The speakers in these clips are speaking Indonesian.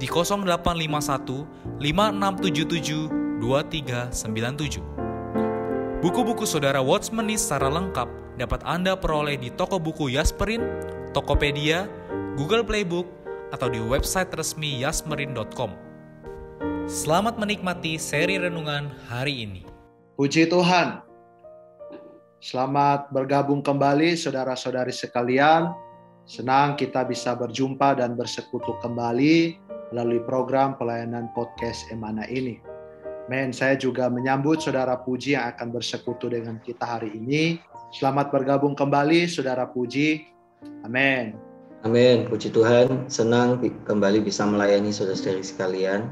di 0851 5677 2397. Buku-buku saudara Watchmeni secara lengkap dapat Anda peroleh di toko buku Yasmerin, Tokopedia, Google Playbook, atau di website resmi yasmerin.com. Selamat menikmati seri renungan hari ini. Puji Tuhan. Selamat bergabung kembali saudara-saudari sekalian Senang kita bisa berjumpa dan bersekutu kembali melalui program pelayanan podcast Emana ini. Men, saya juga menyambut saudara Puji yang akan bersekutu dengan kita hari ini. Selamat bergabung kembali saudara Puji. Amin. Amin. Puji Tuhan, senang kembali bisa melayani saudara-saudari sekalian.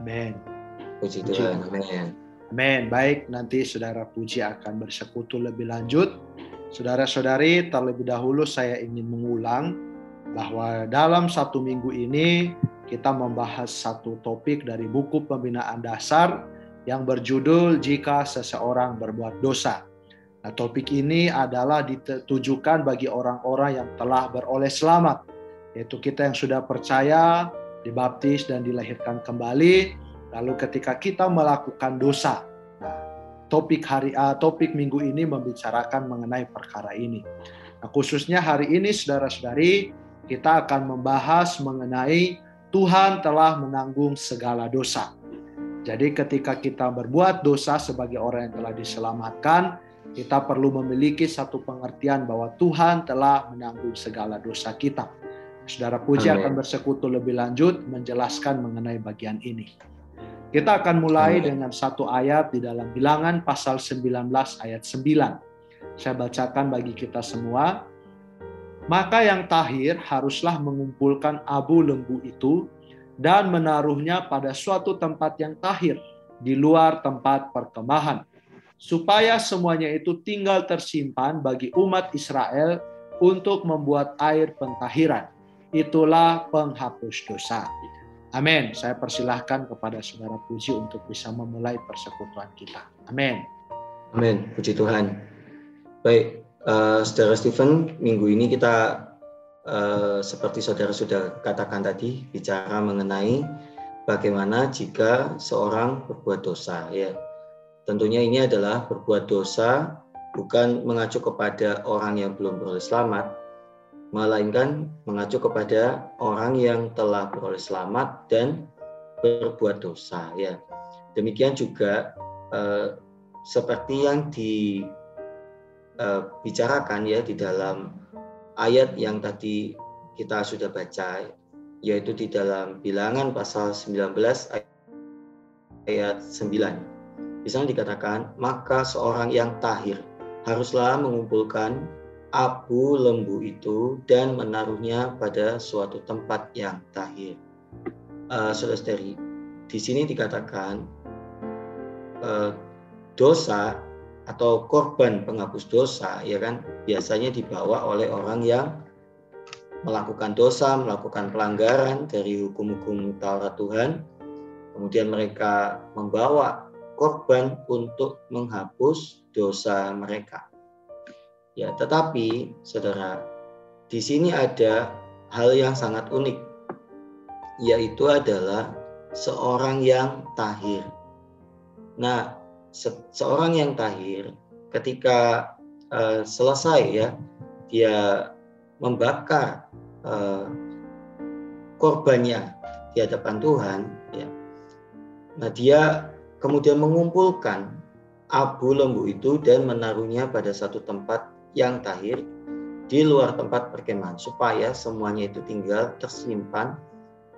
Amin. Puji, Puji Tuhan. Amin. Amin. Baik, nanti saudara Puji akan bersekutu lebih lanjut Saudara-saudari, terlebih dahulu saya ingin mengulang bahwa dalam satu minggu ini kita membahas satu topik dari buku pembinaan dasar yang berjudul Jika Seseorang Berbuat Dosa. Nah, topik ini adalah ditujukan bagi orang-orang yang telah beroleh selamat, yaitu kita yang sudah percaya, dibaptis dan dilahirkan kembali, lalu ketika kita melakukan dosa, topik hari uh, topik minggu ini membicarakan mengenai perkara ini. Nah, khususnya hari ini saudara-saudari kita akan membahas mengenai Tuhan telah menanggung segala dosa. Jadi ketika kita berbuat dosa sebagai orang yang telah diselamatkan, kita perlu memiliki satu pengertian bahwa Tuhan telah menanggung segala dosa kita. Saudara Puji Amin. akan bersekutu lebih lanjut menjelaskan mengenai bagian ini. Kita akan mulai dengan satu ayat di dalam bilangan pasal 19 ayat 9. Saya bacakan bagi kita semua. Maka yang tahir haruslah mengumpulkan abu lembu itu dan menaruhnya pada suatu tempat yang tahir di luar tempat perkemahan supaya semuanya itu tinggal tersimpan bagi umat Israel untuk membuat air pentahiran. Itulah penghapus dosa. Amin. Saya persilahkan kepada saudara Puji untuk bisa memulai persekutuan kita. Amin. Amin. Puji Tuhan. Baik, uh, saudara Stephen, minggu ini kita uh, seperti saudara sudah katakan tadi bicara mengenai bagaimana jika seorang berbuat dosa. Ya, tentunya ini adalah berbuat dosa bukan mengacu kepada orang yang belum beroleh selamat, melainkan mengacu kepada orang yang telah beroleh selamat dan berbuat dosa ya. Demikian juga eh, seperti yang eh, ya di dalam ayat yang tadi kita sudah baca yaitu di dalam bilangan pasal 19 ayat 9. Di sana dikatakan, maka seorang yang tahir haruslah mengumpulkan abu lembu itu dan menaruhnya pada suatu tempat yang tahir. Uh, saudara-saudari, di sini dikatakan uh, dosa atau korban penghapus dosa, ya kan, biasanya dibawa oleh orang yang melakukan dosa, melakukan pelanggaran dari hukum-hukum Taurat Tuhan, kemudian mereka membawa korban untuk menghapus dosa mereka. Ya, tetapi saudara, di sini ada hal yang sangat unik, yaitu adalah seorang yang tahir. Nah, se seorang yang tahir ketika uh, selesai ya, dia membakar uh, korbannya di hadapan Tuhan, ya, Nah, dia kemudian mengumpulkan abu lembu itu dan menaruhnya pada satu tempat yang tahir di luar tempat perkemahan supaya semuanya itu tinggal tersimpan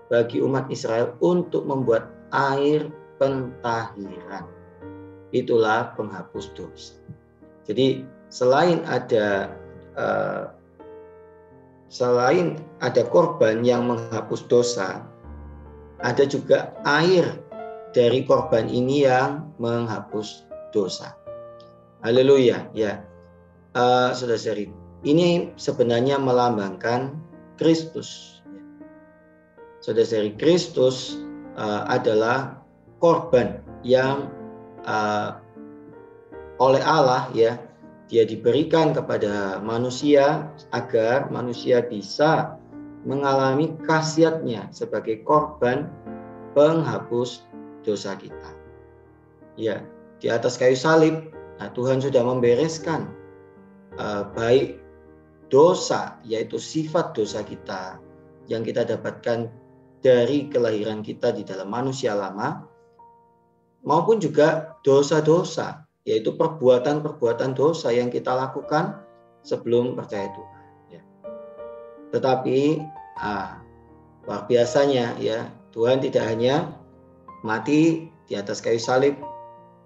bagi umat Israel untuk membuat air pentahiran. Itulah penghapus dosa. Jadi selain ada uh, selain ada korban yang menghapus dosa, ada juga air dari korban ini yang menghapus dosa. Haleluya, ya. Uh, Saudara-saudari, ini sebenarnya melambangkan Kristus. Saudara-saudari, Kristus uh, adalah korban yang uh, oleh Allah ya dia diberikan kepada manusia agar manusia bisa mengalami khasiatnya sebagai korban penghapus dosa kita. Ya, di atas kayu salib, nah Tuhan sudah membereskan uh, baik dosa, yaitu sifat dosa kita yang kita dapatkan dari kelahiran kita di dalam manusia lama, maupun juga dosa-dosa, yaitu perbuatan-perbuatan dosa yang kita lakukan sebelum percaya Tuhan. Ya. Tetapi ah, luar biasanya ya Tuhan tidak hanya mati di atas kayu salib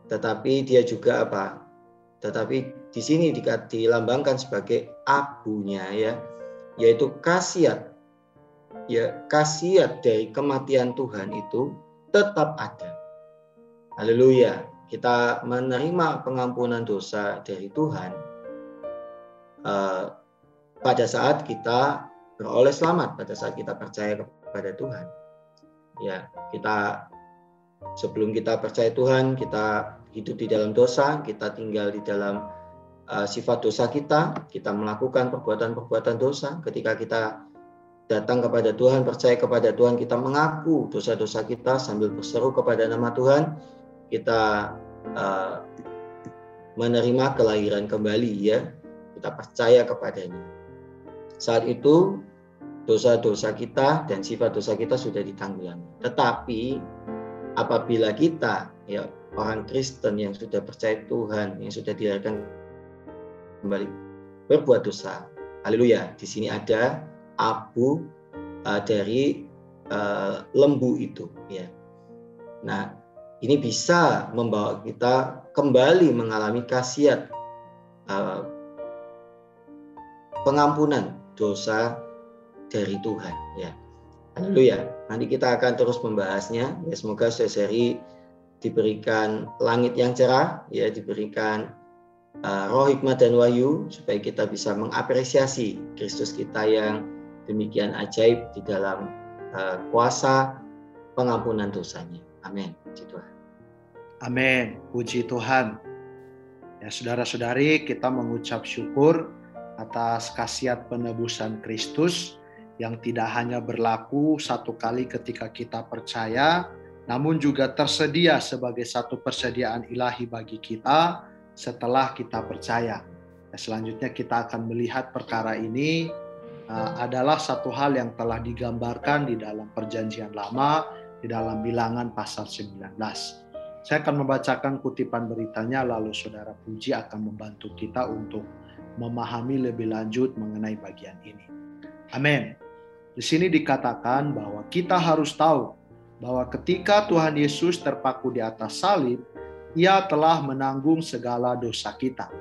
tetapi dia juga apa? Tetapi di sini dilambangkan sebagai abunya ya, yaitu kasiat. Ya, kasiat dari kematian Tuhan itu tetap ada. Haleluya. Kita menerima pengampunan dosa dari Tuhan uh, pada saat kita beroleh selamat, pada saat kita percaya kepada Tuhan. Ya, kita Sebelum kita percaya Tuhan, kita hidup di dalam dosa, kita tinggal di dalam uh, sifat dosa kita, kita melakukan perbuatan-perbuatan dosa. Ketika kita datang kepada Tuhan, percaya kepada Tuhan, kita mengaku dosa-dosa kita sambil berseru kepada nama Tuhan, kita uh, menerima kelahiran kembali ya, kita percaya kepadanya. Saat itu dosa-dosa kita dan sifat dosa kita sudah ditanggulangi. Tetapi apabila kita ya orang Kristen yang sudah percaya Tuhan, yang sudah dilahirkan kembali berbuat dosa. Haleluya. Di sini ada abu uh, dari uh, lembu itu ya. Nah, ini bisa membawa kita kembali mengalami khasiat uh, pengampunan dosa dari Tuhan ya. Haleluya. Nanti kita akan terus membahasnya. Ya semoga seri diberikan langit yang cerah, ya diberikan uh, roh hikmat dan wahyu supaya kita bisa mengapresiasi Kristus kita yang demikian ajaib di dalam uh, kuasa pengampunan dosanya. Amin. Amin. Puji Tuhan. Ya saudara-saudari, kita mengucap syukur atas khasiat penebusan Kristus yang tidak hanya berlaku satu kali ketika kita percaya, namun juga tersedia sebagai satu persediaan ilahi bagi kita setelah kita percaya. Nah, selanjutnya kita akan melihat perkara ini uh, adalah satu hal yang telah digambarkan di dalam perjanjian lama di dalam bilangan pasal 19. Saya akan membacakan kutipan beritanya lalu saudara Puji akan membantu kita untuk memahami lebih lanjut mengenai bagian ini. Amin. Di sini dikatakan bahwa kita harus tahu bahwa ketika Tuhan Yesus terpaku di atas salib, Ia telah menanggung segala dosa kita.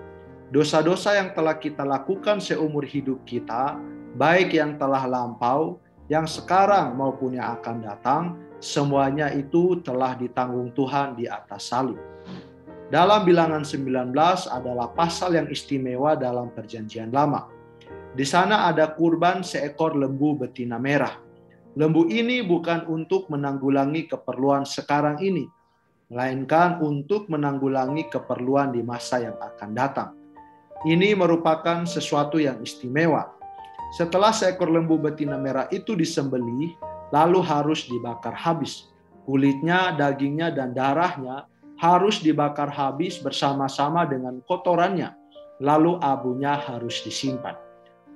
Dosa-dosa yang telah kita lakukan seumur hidup kita, baik yang telah lampau, yang sekarang maupun yang akan datang, semuanya itu telah ditanggung Tuhan di atas salib. Dalam bilangan 19 adalah pasal yang istimewa dalam perjanjian lama di sana ada kurban seekor lembu betina merah. Lembu ini bukan untuk menanggulangi keperluan sekarang ini, melainkan untuk menanggulangi keperluan di masa yang akan datang. Ini merupakan sesuatu yang istimewa. Setelah seekor lembu betina merah itu disembelih, lalu harus dibakar habis. Kulitnya, dagingnya, dan darahnya harus dibakar habis bersama-sama dengan kotorannya, lalu abunya harus disimpan.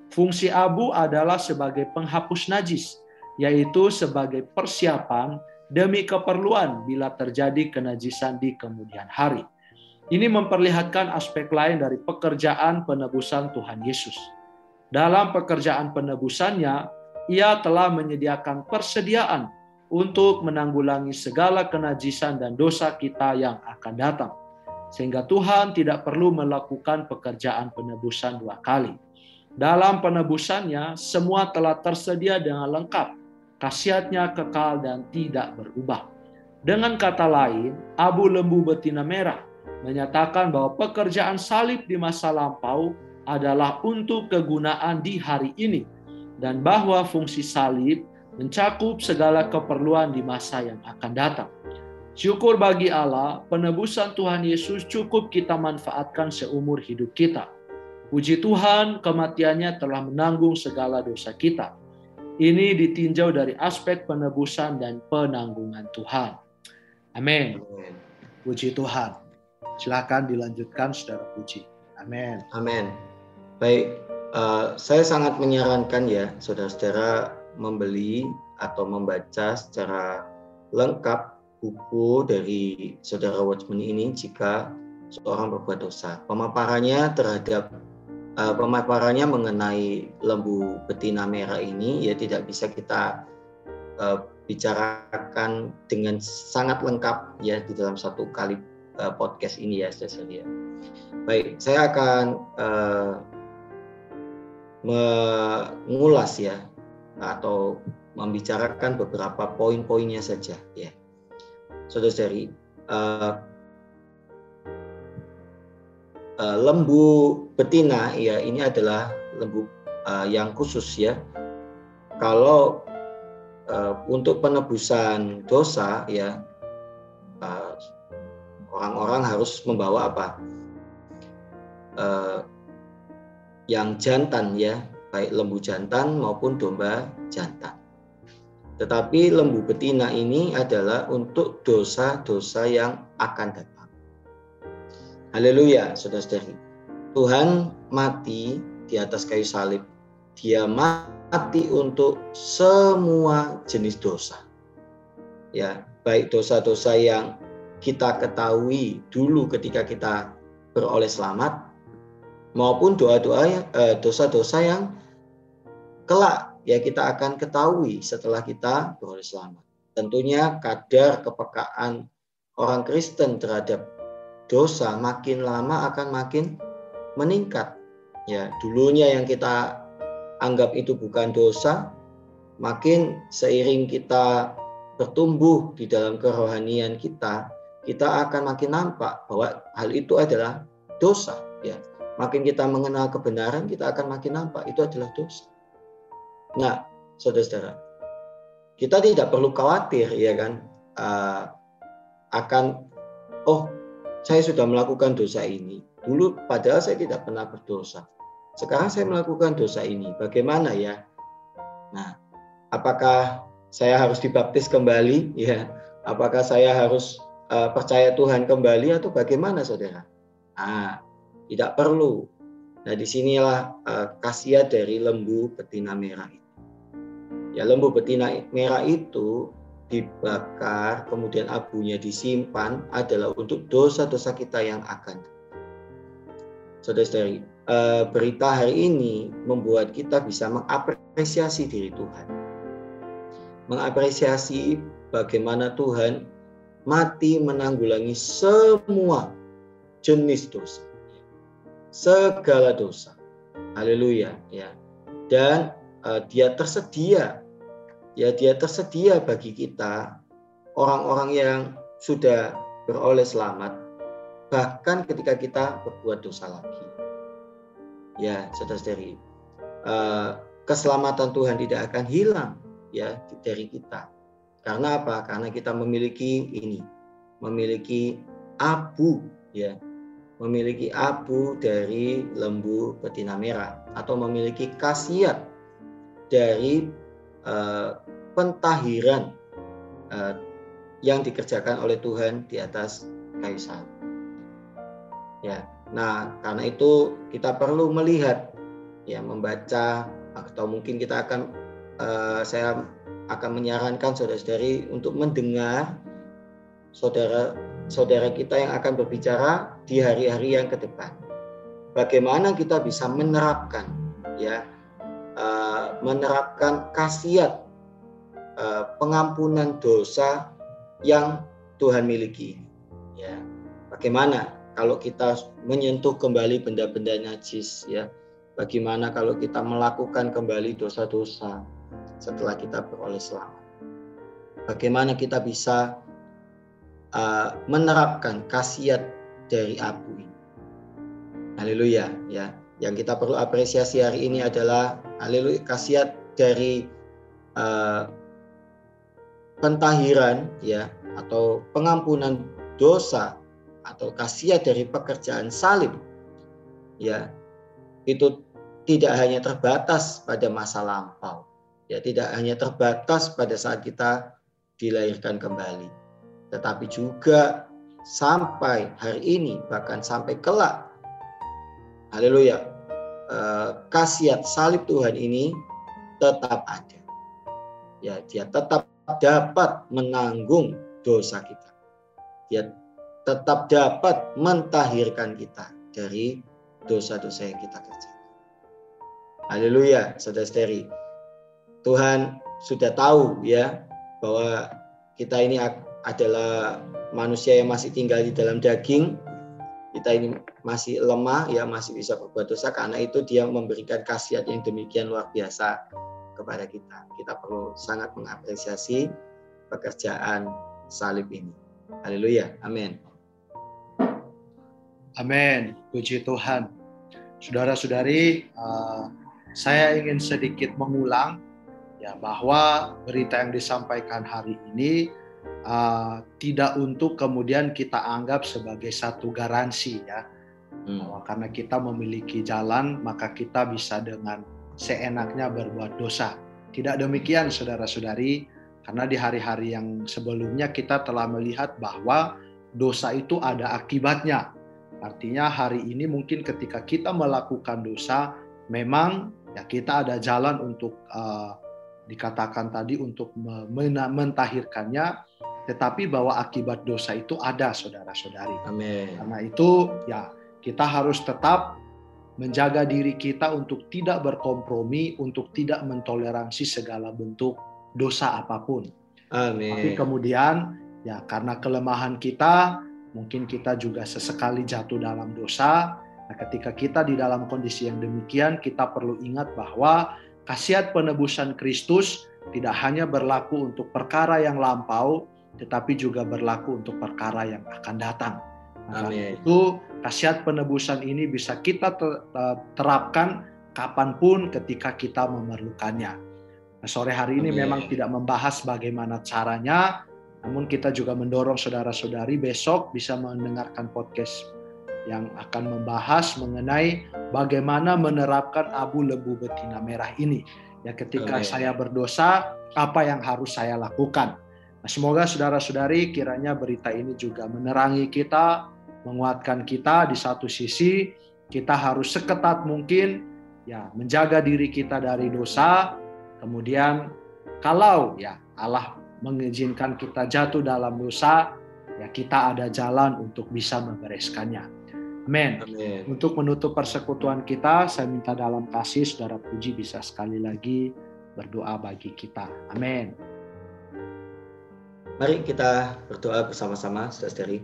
Fungsi abu adalah sebagai penghapus najis, yaitu sebagai persiapan demi keperluan bila terjadi kenajisan di kemudian hari. Ini memperlihatkan aspek lain dari pekerjaan penebusan Tuhan Yesus. Dalam pekerjaan penebusannya, ia telah menyediakan persediaan untuk menanggulangi segala kenajisan dan dosa kita yang akan datang. Sehingga Tuhan tidak perlu melakukan pekerjaan penebusan dua kali. Dalam penebusannya, semua telah tersedia dengan lengkap. Khasiatnya kekal dan tidak berubah. Dengan kata lain, abu lembu betina merah menyatakan bahwa pekerjaan salib di masa lampau adalah untuk kegunaan di hari ini dan bahwa fungsi salib mencakup segala keperluan di masa yang akan datang. Syukur bagi Allah, penebusan Tuhan Yesus cukup kita manfaatkan seumur hidup kita. Puji Tuhan, kematiannya telah menanggung segala dosa kita. Ini ditinjau dari aspek penebusan dan penanggungan Tuhan. Amin. Puji Tuhan. Silakan dilanjutkan, saudara puji. Amin. Amin. Baik, uh, saya sangat menyarankan ya, saudara-saudara membeli atau membaca secara lengkap buku dari saudara Watchman ini jika seorang berbuat dosa. Pemaparannya terhadap uh, pemaparannya mengenai lembu betina merah ini ya tidak bisa kita uh, bicarakan dengan sangat lengkap ya di dalam satu kali uh, podcast ini ya saudara. Baik, saya akan uh, mengulas ya atau membicarakan beberapa poin-poinnya saja ya. Saudara-saudari, uh, uh, lembu betina ya ini adalah lembu uh, yang khusus ya. Kalau uh, untuk penebusan dosa ya orang-orang uh, harus membawa apa? Yang jantan ya baik lembu jantan maupun domba jantan. Tetapi lembu betina ini adalah untuk dosa-dosa yang akan datang. Haleluya, saudara-saudari. Tuhan mati di atas kayu salib. Dia mati untuk semua jenis dosa. Ya, baik dosa-dosa yang kita ketahui dulu ketika kita beroleh selamat maupun doa-doa eh, dosa-dosa yang kelak ya kita akan ketahui setelah kita beroleh selamat. Tentunya kadar kepekaan orang Kristen terhadap dosa makin lama akan makin meningkat. Ya, dulunya yang kita anggap itu bukan dosa, makin seiring kita bertumbuh di dalam kerohanian kita, kita akan makin nampak bahwa hal itu adalah dosa, ya. Makin kita mengenal kebenaran, kita akan makin nampak itu adalah dosa. Nah, saudara-saudara, kita tidak perlu khawatir, ya kan, uh, akan oh saya sudah melakukan dosa ini. Dulu padahal saya tidak pernah berdosa. Sekarang saya melakukan dosa ini. Bagaimana ya? Nah, apakah saya harus dibaptis kembali? Ya, apakah saya harus uh, percaya Tuhan kembali atau bagaimana, saudara? Ah, tidak perlu. Nah, di sinilah uh, khasiat dari lembu betina merah itu. Ya, lembu betina merah itu dibakar, kemudian abunya disimpan adalah untuk dosa-dosa kita yang akan. Saudara-saudari, uh, berita hari ini membuat kita bisa mengapresiasi diri Tuhan. Mengapresiasi bagaimana Tuhan mati menanggulangi semua jenis dosa segala dosa. Haleluya ya. Dan uh, dia tersedia ya dia tersedia bagi kita orang-orang yang sudah beroleh selamat bahkan ketika kita berbuat dosa lagi. Ya, saudara-saudari, uh, keselamatan Tuhan tidak akan hilang ya dari kita. Karena apa? Karena kita memiliki ini, memiliki abu ya memiliki abu dari lembu betina merah atau memiliki khasiat dari uh, pentahiran uh, yang dikerjakan oleh Tuhan di atas kayu salib. Ya, nah karena itu kita perlu melihat, ya membaca atau mungkin kita akan uh, saya akan menyarankan saudara-saudari untuk mendengar saudara saudara kita yang akan berbicara di hari-hari yang ke depan. Bagaimana kita bisa menerapkan ya uh, menerapkan khasiat uh, pengampunan dosa yang Tuhan miliki. Ya, bagaimana kalau kita menyentuh kembali benda-benda najis ya? Bagaimana kalau kita melakukan kembali dosa-dosa setelah kita beroleh selamat? Bagaimana kita bisa uh, menerapkan khasiat dari abu ini? Haleluya ya. Yang kita perlu apresiasi hari ini adalah haleluya khasiat dari uh, pentahiran ya atau pengampunan dosa atau khasiat dari pekerjaan salib ya itu tidak hanya terbatas pada masa lampau ya tidak hanya terbatas pada saat kita dilahirkan kembali tetapi juga sampai hari ini bahkan sampai kelak haleluya eh, khasiat salib Tuhan ini tetap ada ya dia tetap dapat menanggung dosa kita. Dia tetap dapat mentahirkan kita dari dosa-dosa yang kita kerjakan. Haleluya, saudara-saudari. Tuhan sudah tahu ya bahwa kita ini adalah manusia yang masih tinggal di dalam daging. Kita ini masih lemah ya, masih bisa berbuat dosa karena itu dia memberikan khasiat yang demikian luar biasa kepada kita. Kita perlu sangat mengapresiasi pekerjaan salib ini. Haleluya. Amin. Amin. Puji Tuhan. Saudara-saudari, uh, saya ingin sedikit mengulang ya bahwa berita yang disampaikan hari ini uh, tidak untuk kemudian kita anggap sebagai satu garansi ya. Hmm. Bahwa karena kita memiliki jalan, maka kita bisa dengan seenaknya berbuat dosa. Tidak demikian saudara-saudari, karena di hari-hari yang sebelumnya kita telah melihat bahwa dosa itu ada akibatnya. Artinya hari ini mungkin ketika kita melakukan dosa, memang ya kita ada jalan untuk uh, dikatakan tadi untuk mentahirkannya, tetapi bahwa akibat dosa itu ada saudara-saudari. Amin. Karena itu ya kita harus tetap menjaga diri kita untuk tidak berkompromi, untuk tidak mentoleransi segala bentuk dosa apa pun. Amin. Tapi kemudian ya karena kelemahan kita, mungkin kita juga sesekali jatuh dalam dosa. Nah, ketika kita di dalam kondisi yang demikian, kita perlu ingat bahwa khasiat penebusan Kristus tidak hanya berlaku untuk perkara yang lampau, tetapi juga berlaku untuk perkara yang akan datang. Nah, itu khasiat penebusan ini bisa kita terapkan kapan pun ketika kita memerlukannya. Nah, sore hari ini Amin. memang tidak membahas bagaimana caranya, namun kita juga mendorong saudara-saudari besok bisa mendengarkan podcast yang akan membahas mengenai bagaimana menerapkan abu lebu betina merah ini. Ya ketika Amin. saya berdosa, apa yang harus saya lakukan? Nah, semoga saudara-saudari kiranya berita ini juga menerangi kita, menguatkan kita di satu sisi kita harus seketat mungkin ya menjaga diri kita dari dosa kemudian kalau ya Allah mengizinkan kita jatuh dalam dosa ya kita ada jalan untuk bisa membereskannya Amin. Untuk menutup persekutuan kita, saya minta dalam kasih saudara Puji bisa sekali lagi berdoa bagi kita. Amin. Mari kita berdoa bersama-sama, saudara-saudari.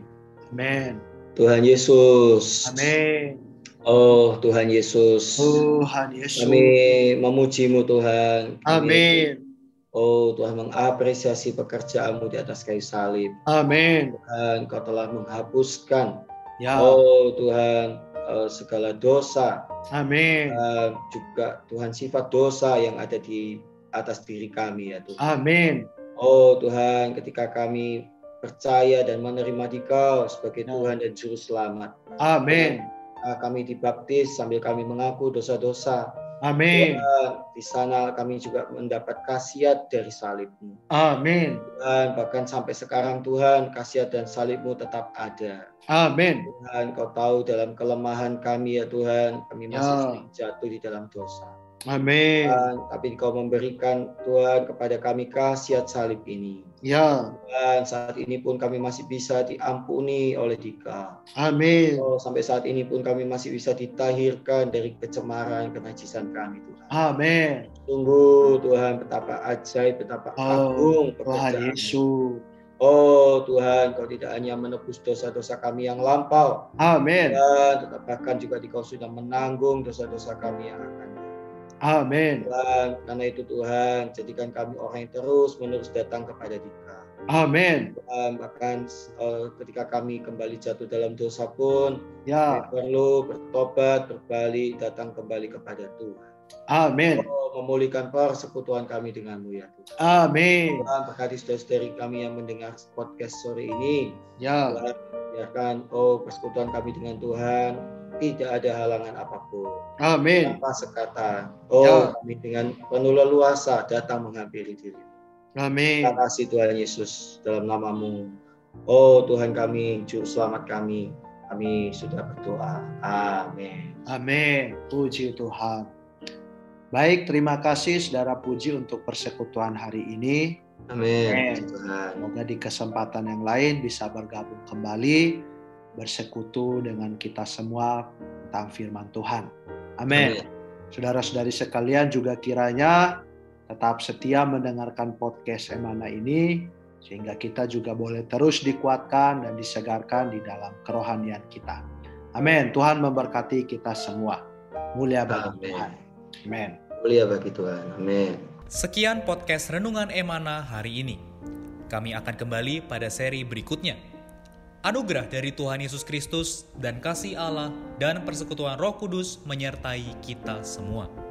Amin. Tuhan Yesus. Amin. Oh Tuhan Yesus. Tuhan Yesus. Kami memujimu Tuhan. Amin. Oh Tuhan mengapresiasi pekerjaanmu di atas kayu salib. Amin. Tuhan Kau telah menghapuskan. Ya. Oh Tuhan uh, segala dosa. Amin. Dan juga Tuhan sifat dosa yang ada di atas diri kami ya Tuhan. Amin. Oh Tuhan ketika kami percaya dan menerima di Kau sebagai ya. Tuhan dan Juru Selamat. Amin. Kami dibaptis sambil kami mengaku dosa-dosa. Amin. di sana kami juga mendapat khasiat dari salibmu. Amin. Tuhan, bahkan sampai sekarang Tuhan, khasiat dan salibmu tetap ada. Amin. Tuhan, kau tahu dalam kelemahan kami ya Tuhan, kami masih ya. jatuh di dalam dosa. Amin. Tuhan, tapi Engkau memberikan Tuhan kepada kami khasiat salib ini. Ya. Tuhan, saat ini pun kami masih bisa diampuni oleh Dika. Amin. Oh, sampai saat ini pun kami masih bisa ditahirkan dari kecemaran kenajisan kami Tuhan. Amin. Sungguh Tuhan betapa ajaib, betapa Oh, agung pekerjaan. Yesus. Oh Tuhan, Kau tidak hanya menebus dosa-dosa kami yang lampau, Amin. Tuhan, tetapi bahkan juga Kau sudah menanggung dosa-dosa kami yang akan. Amin. Tuhan, karena itu Tuhan, jadikan kami orang yang terus menerus datang kepada Dika. Amin. Tuhan, bahkan eh, ketika kami kembali jatuh dalam dosa pun, Ya. kami perlu bertobat, berbalik, datang kembali kepada Tuhan. Amin. Oh, memulihkan persekutuan kami denganmu ya Tuhan. Amin. Tuhan, berkati saudara-saudari kami yang mendengar podcast sore ini. Ya. Tuhan, biarkan oh persekutuan kami dengan Tuhan tidak ada halangan apa pun. Amin. Tanpa sekata, oh Ya. kami dengan penuh leluasa datang menghampiri diri. Amin. Terima kasih Tuhan Yesus dalam namamu. Oh Tuhan kami, Juru Selamat kami, kami sudah berdoa. Amin. Amin. Puji Tuhan. Baik, terima kasih Saudara Puji untuk persekutuan hari ini. Amin. Amin. Semoga di kesempatan yang lain bisa bergabung kembali, bersekutu dengan kita semua tentang firman Tuhan. Amin. Saudara-saudari sekalian juga kiranya tetap setia mendengarkan podcast Emana ini sehingga kita juga boleh terus dikuatkan dan disegarkan di dalam kerohanian kita. Amin. Tuhan memberkati kita semua. Mulia bagi Amin. Tuhan. Amin. Mulia bagi Tuhan. Amin. Sekian podcast Renungan Emana hari ini. Kami akan kembali pada seri berikutnya. Anugerah dari Tuhan Yesus Kristus dan kasih Allah dan persekutuan Roh Kudus menyertai kita semua.